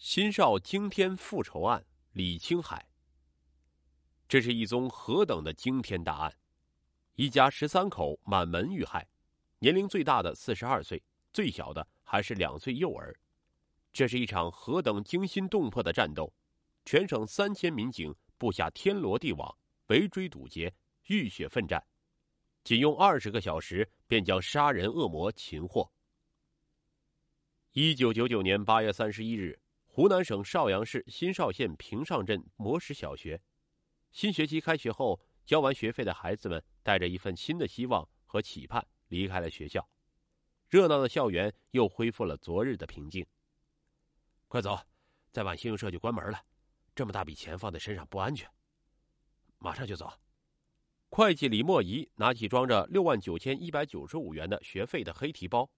新少惊天复仇案，李青海。这是一宗何等的惊天大案！一家十三口满门遇害，年龄最大的四十二岁，最小的还是两岁幼儿。这是一场何等惊心动魄的战斗！全省三千民警布下天罗地网，围追堵截，浴血奋战，仅用二十个小时便将杀人恶魔擒获。一九九九年八月三十一日。湖南省邵阳市新邵县平上镇磨石小学，新学期开学后，交完学费的孩子们带着一份新的希望和期盼离开了学校，热闹的校园又恢复了昨日的平静。快走，再晚信用社就关门了，这么大笔钱放在身上不安全。马上就走。会计李莫仪拿起装着六万九千一百九十五元的学费的黑提包。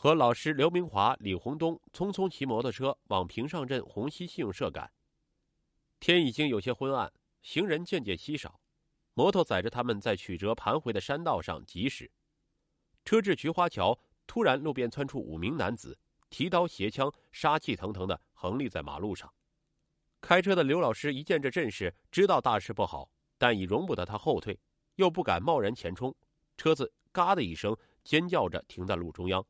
和老师刘明华、李洪东匆匆骑摩托车往平上镇红溪信用社赶。天已经有些昏暗，行人渐渐稀少，摩托载着他们在曲折盘回的山道上疾驶。车至菊花桥，突然路边窜出五名男子，提刀携枪，杀气腾腾的横立在马路上。开车的刘老师一见这阵势，知道大事不好，但已容不得他后退，又不敢贸然前冲，车子“嘎”的一声尖叫着停在路中央。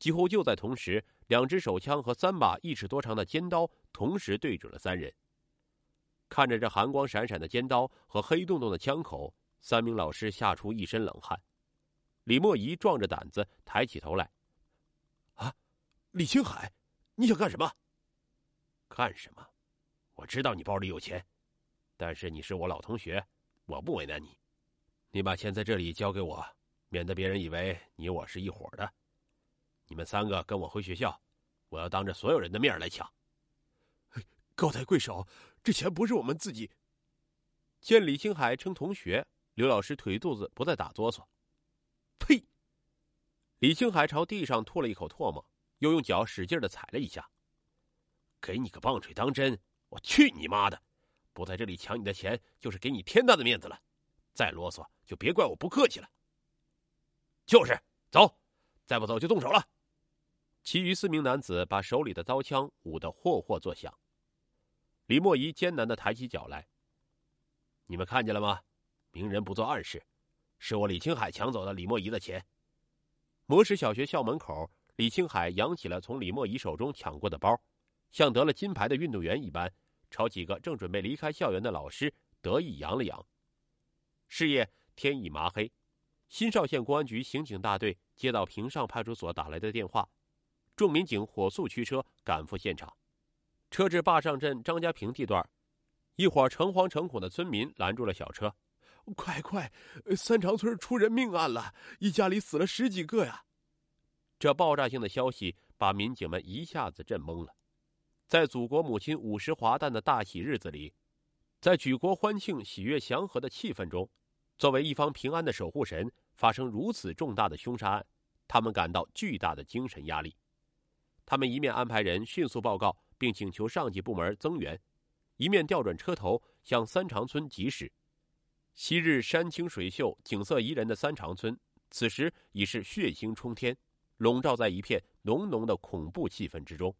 几乎就在同时，两只手枪和三把一尺多长的尖刀同时对准了三人。看着这寒光闪闪的尖刀和黑洞洞的枪口，三名老师吓出一身冷汗。李莫仪壮着胆子抬起头来：“啊，李青海，你想干什么？干什么？我知道你包里有钱，但是你是我老同学，我不为难你。你把钱在这里交给我，免得别人以为你我是一伙的。”你们三个跟我回学校，我要当着所有人的面来抢。高抬贵手，这钱不是我们自己。见李青海称同学，刘老师腿肚子不再打哆嗦。呸！李青海朝地上吐了一口唾沫，又用脚使劲的踩了一下。给你个棒槌当真？我去你妈的！不在这里抢你的钱，就是给你天大的面子了。再啰嗦，就别怪我不客气了。就是，走，再不走就动手了。其余四名男子把手里的刀枪舞得霍霍作响。李莫仪艰难的抬起脚来。你们看见了吗？明人不做暗事，是我李青海抢走了李莫仪的钱。磨石小学校门口，李青海扬起了从李莫仪手中抢过的包，像得了金牌的运动员一般，朝几个正准备离开校园的老师得意扬了扬。是夜，天已麻黑，新邵县公安局刑警大队接到平上派出所打来的电话。众民警火速驱车赶赴现场，车至坝上镇张家坪地段，一伙诚惶诚恐的村民拦住了小车：“快快，三长村出人命案了，一家里死了十几个呀！”这爆炸性的消息把民警们一下子震懵了。在祖国母亲五十华诞的大喜日子里，在举国欢庆、喜悦祥和的气氛中，作为一方平安的守护神，发生如此重大的凶杀案，他们感到巨大的精神压力。他们一面安排人迅速报告，并请求上级部门增援，一面调转车头向三长村疾驶。昔日山清水秀、景色宜人的三长村，此时已是血腥冲天，笼罩在一片浓浓的恐怖气氛之中。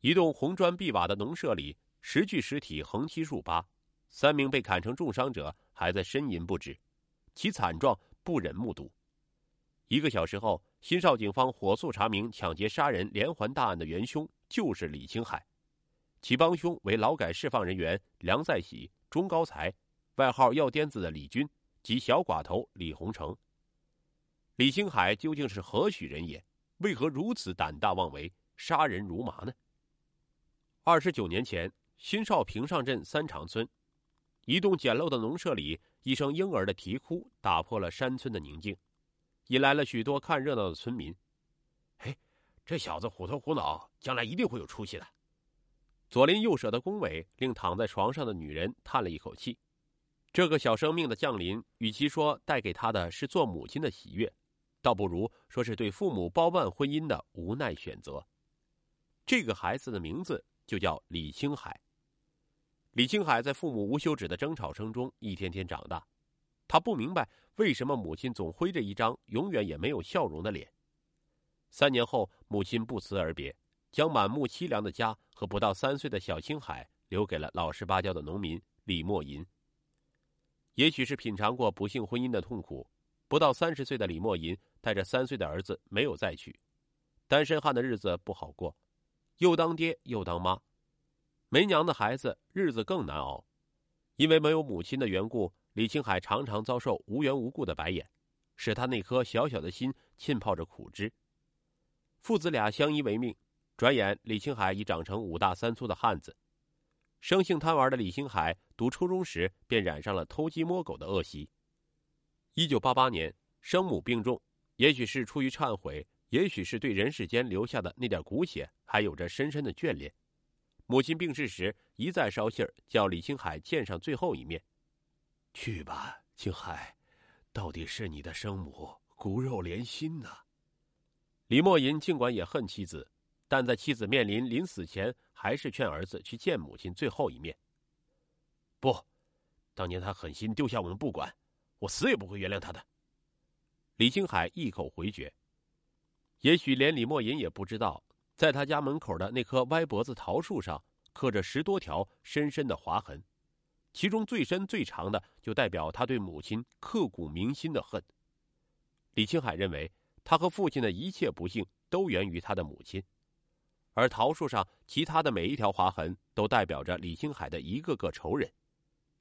一栋红砖碧瓦的农舍里，十具尸体横七竖八，三名被砍成重伤者还在呻吟不止，其惨状不忍目睹。一个小时后。新邵警方火速查明抢劫杀人连环大案的元凶就是李青海，其帮凶为劳改释放人员梁再喜、钟高才，外号“药颠子”的李军及小寡头李洪成。李青海究竟是何许人也？为何如此胆大妄为，杀人如麻呢？二十九年前，新邵平上镇三场村，一栋简陋的农舍里，一声婴儿的啼哭打破了山村的宁静。引来了许多看热闹的村民。嘿，这小子虎头虎脑，将来一定会有出息的。左邻右舍的恭维令躺在床上的女人叹了一口气。这个小生命的降临，与其说带给她的是做母亲的喜悦，倒不如说是对父母包办婚姻的无奈选择。这个孩子的名字就叫李青海。李青海在父母无休止的争吵声中一天天长大。他不明白为什么母亲总挥着一张永远也没有笑容的脸。三年后，母亲不辞而别，将满目凄凉的家和不到三岁的小青海留给了老实巴交的农民李默银。也许是品尝过不幸婚姻的痛苦，不到三十岁的李默银带着三岁的儿子没有再娶，单身汉的日子不好过，又当爹又当妈，没娘的孩子日子更难熬。因为没有母亲的缘故，李青海常常遭受无缘无故的白眼，使他那颗小小的心浸泡着苦汁。父子俩相依为命，转眼李青海已长成五大三粗的汉子。生性贪玩的李青海读初中时便染上了偷鸡摸狗的恶习。一九八八年，生母病重，也许是出于忏悔，也许是对人世间留下的那点骨血还有着深深的眷恋。母亲病逝时，一再捎信儿，叫李青海见上最后一面。去吧，青海，到底是你的生母，骨肉连心呐。李默银尽管也恨妻子。但在妻子面临临死前，还是劝儿子去见母亲最后一面。不，当年他狠心丢下我们不管，我死也不会原谅他的。李青海一口回绝。也许连李默银也不知道，在他家门口的那棵歪脖子桃树上，刻着十多条深深的划痕，其中最深最长的，就代表他对母亲刻骨铭心的恨。李青海认为，他和父亲的一切不幸都源于他的母亲。而桃树上其他的每一条划痕，都代表着李青海的一个个仇人，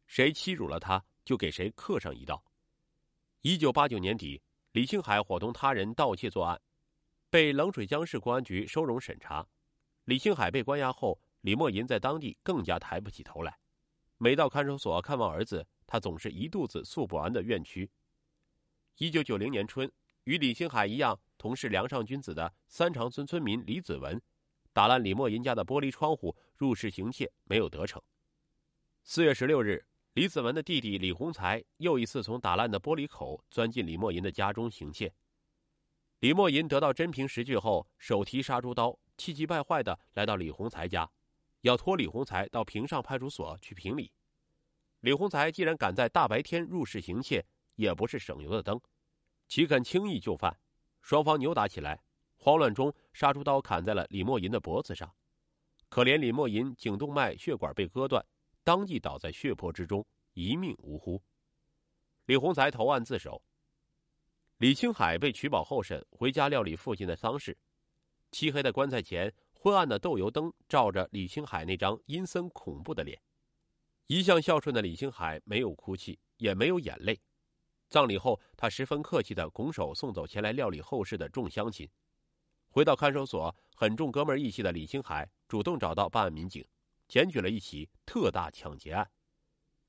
谁欺辱了他，就给谁刻上一刀。一九八九年底，李青海伙同他人盗窃作案，被冷水江市公安局收容审查。李青海被关押后，李默银在当地更加抬不起头来。每到看守所看望儿子，他总是一肚子诉不完的怨屈。一九九零年春，与李兴海一样同是梁上君子的三长村村民李子文。打烂李默银家的玻璃窗户入室行窃没有得逞。四月十六日，李子文的弟弟李洪才又一次从打烂的玻璃口钻进李默银的家中行窃。李默银得到真凭实据后，手提杀猪刀，气急败坏的来到李洪才家，要拖李洪才到平上派出所去评理。李洪才既然敢在大白天入室行窃，也不是省油的灯，岂肯轻易就范？双方扭打起来。慌乱中，杀猪刀砍在了李默银的脖子上，可怜李默银颈动脉血管被割断，当即倒在血泊之中，一命呜呼。李洪才投案自首。李青海被取保候审，回家料理父亲的丧事。漆黑的棺材前，昏暗的豆油灯照着李青海那张阴森恐怖的脸。一向孝顺的李青海没有哭泣，也没有眼泪。葬礼后，他十分客气的拱手送走前来料理后事的众乡亲。回到看守所，很重哥们义气的李星海主动找到办案民警，检举了一起特大抢劫案。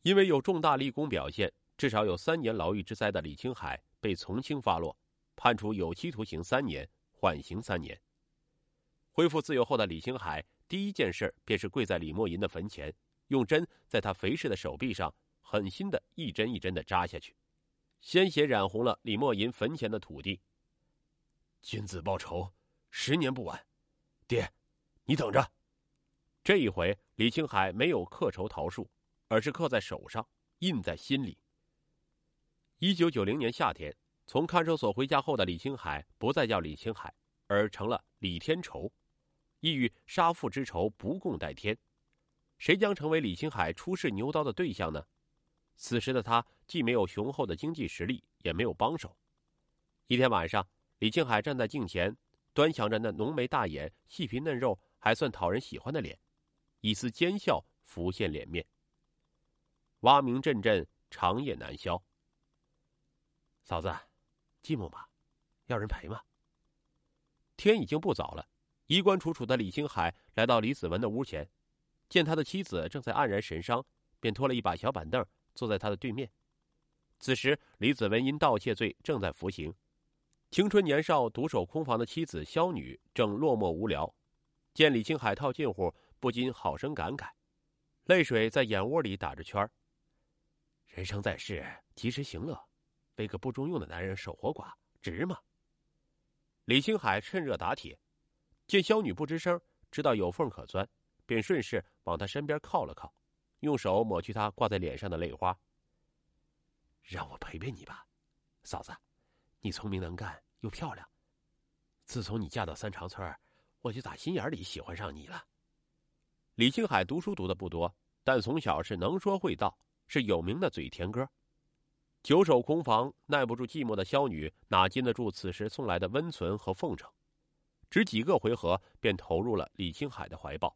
因为有重大立功表现，至少有三年牢狱之灾的李青海被从轻发落，判处有期徒刑三年，缓刑三年。恢复自由后的李星海第一件事便是跪在李默银的坟前，用针在他肥实的手臂上狠心的一针一针的扎下去，鲜血染红了李默银坟前的土地。君子报仇。十年不晚，爹，你等着。这一回，李青海没有刻仇桃树，而是刻在手上，印在心里。一九九零年夏天，从看守所回家后的李青海不再叫李青海，而成了李天仇，意欲杀父之仇不共戴天。谁将成为李青海出世牛刀的对象呢？此时的他既没有雄厚的经济实力，也没有帮手。一天晚上，李青海站在镜前。端详着那浓眉大眼、细皮嫩肉，还算讨人喜欢的脸，一丝奸笑浮现脸面。蛙鸣阵阵，长夜难消。嫂子，寂寞吗？要人陪吗？天已经不早了，衣冠楚楚的李星海来到李子文的屋前，见他的妻子正在黯然神伤，便拖了一把小板凳坐在他的对面。此时，李子文因盗窃罪正在服刑。青春年少、独守空房的妻子肖女正落寞无聊，见李青海套近乎，不禁好生感慨，泪水在眼窝里打着圈人生在世，及时行乐，为个不中用的男人守活寡，值吗？李青海趁热打铁，见肖女不吱声，知道有缝可钻，便顺势往她身边靠了靠，用手抹去她挂在脸上的泪花。让我陪陪你吧，嫂子，你聪明能干又漂亮，自从你嫁到三长村，我就打心眼里喜欢上你了。李青海读书读的不多，但从小是能说会道，是有名的嘴甜哥。久守空房，耐不住寂寞的肖女哪禁得住此时送来的温存和奉承？只几个回合便投入了李青海的怀抱。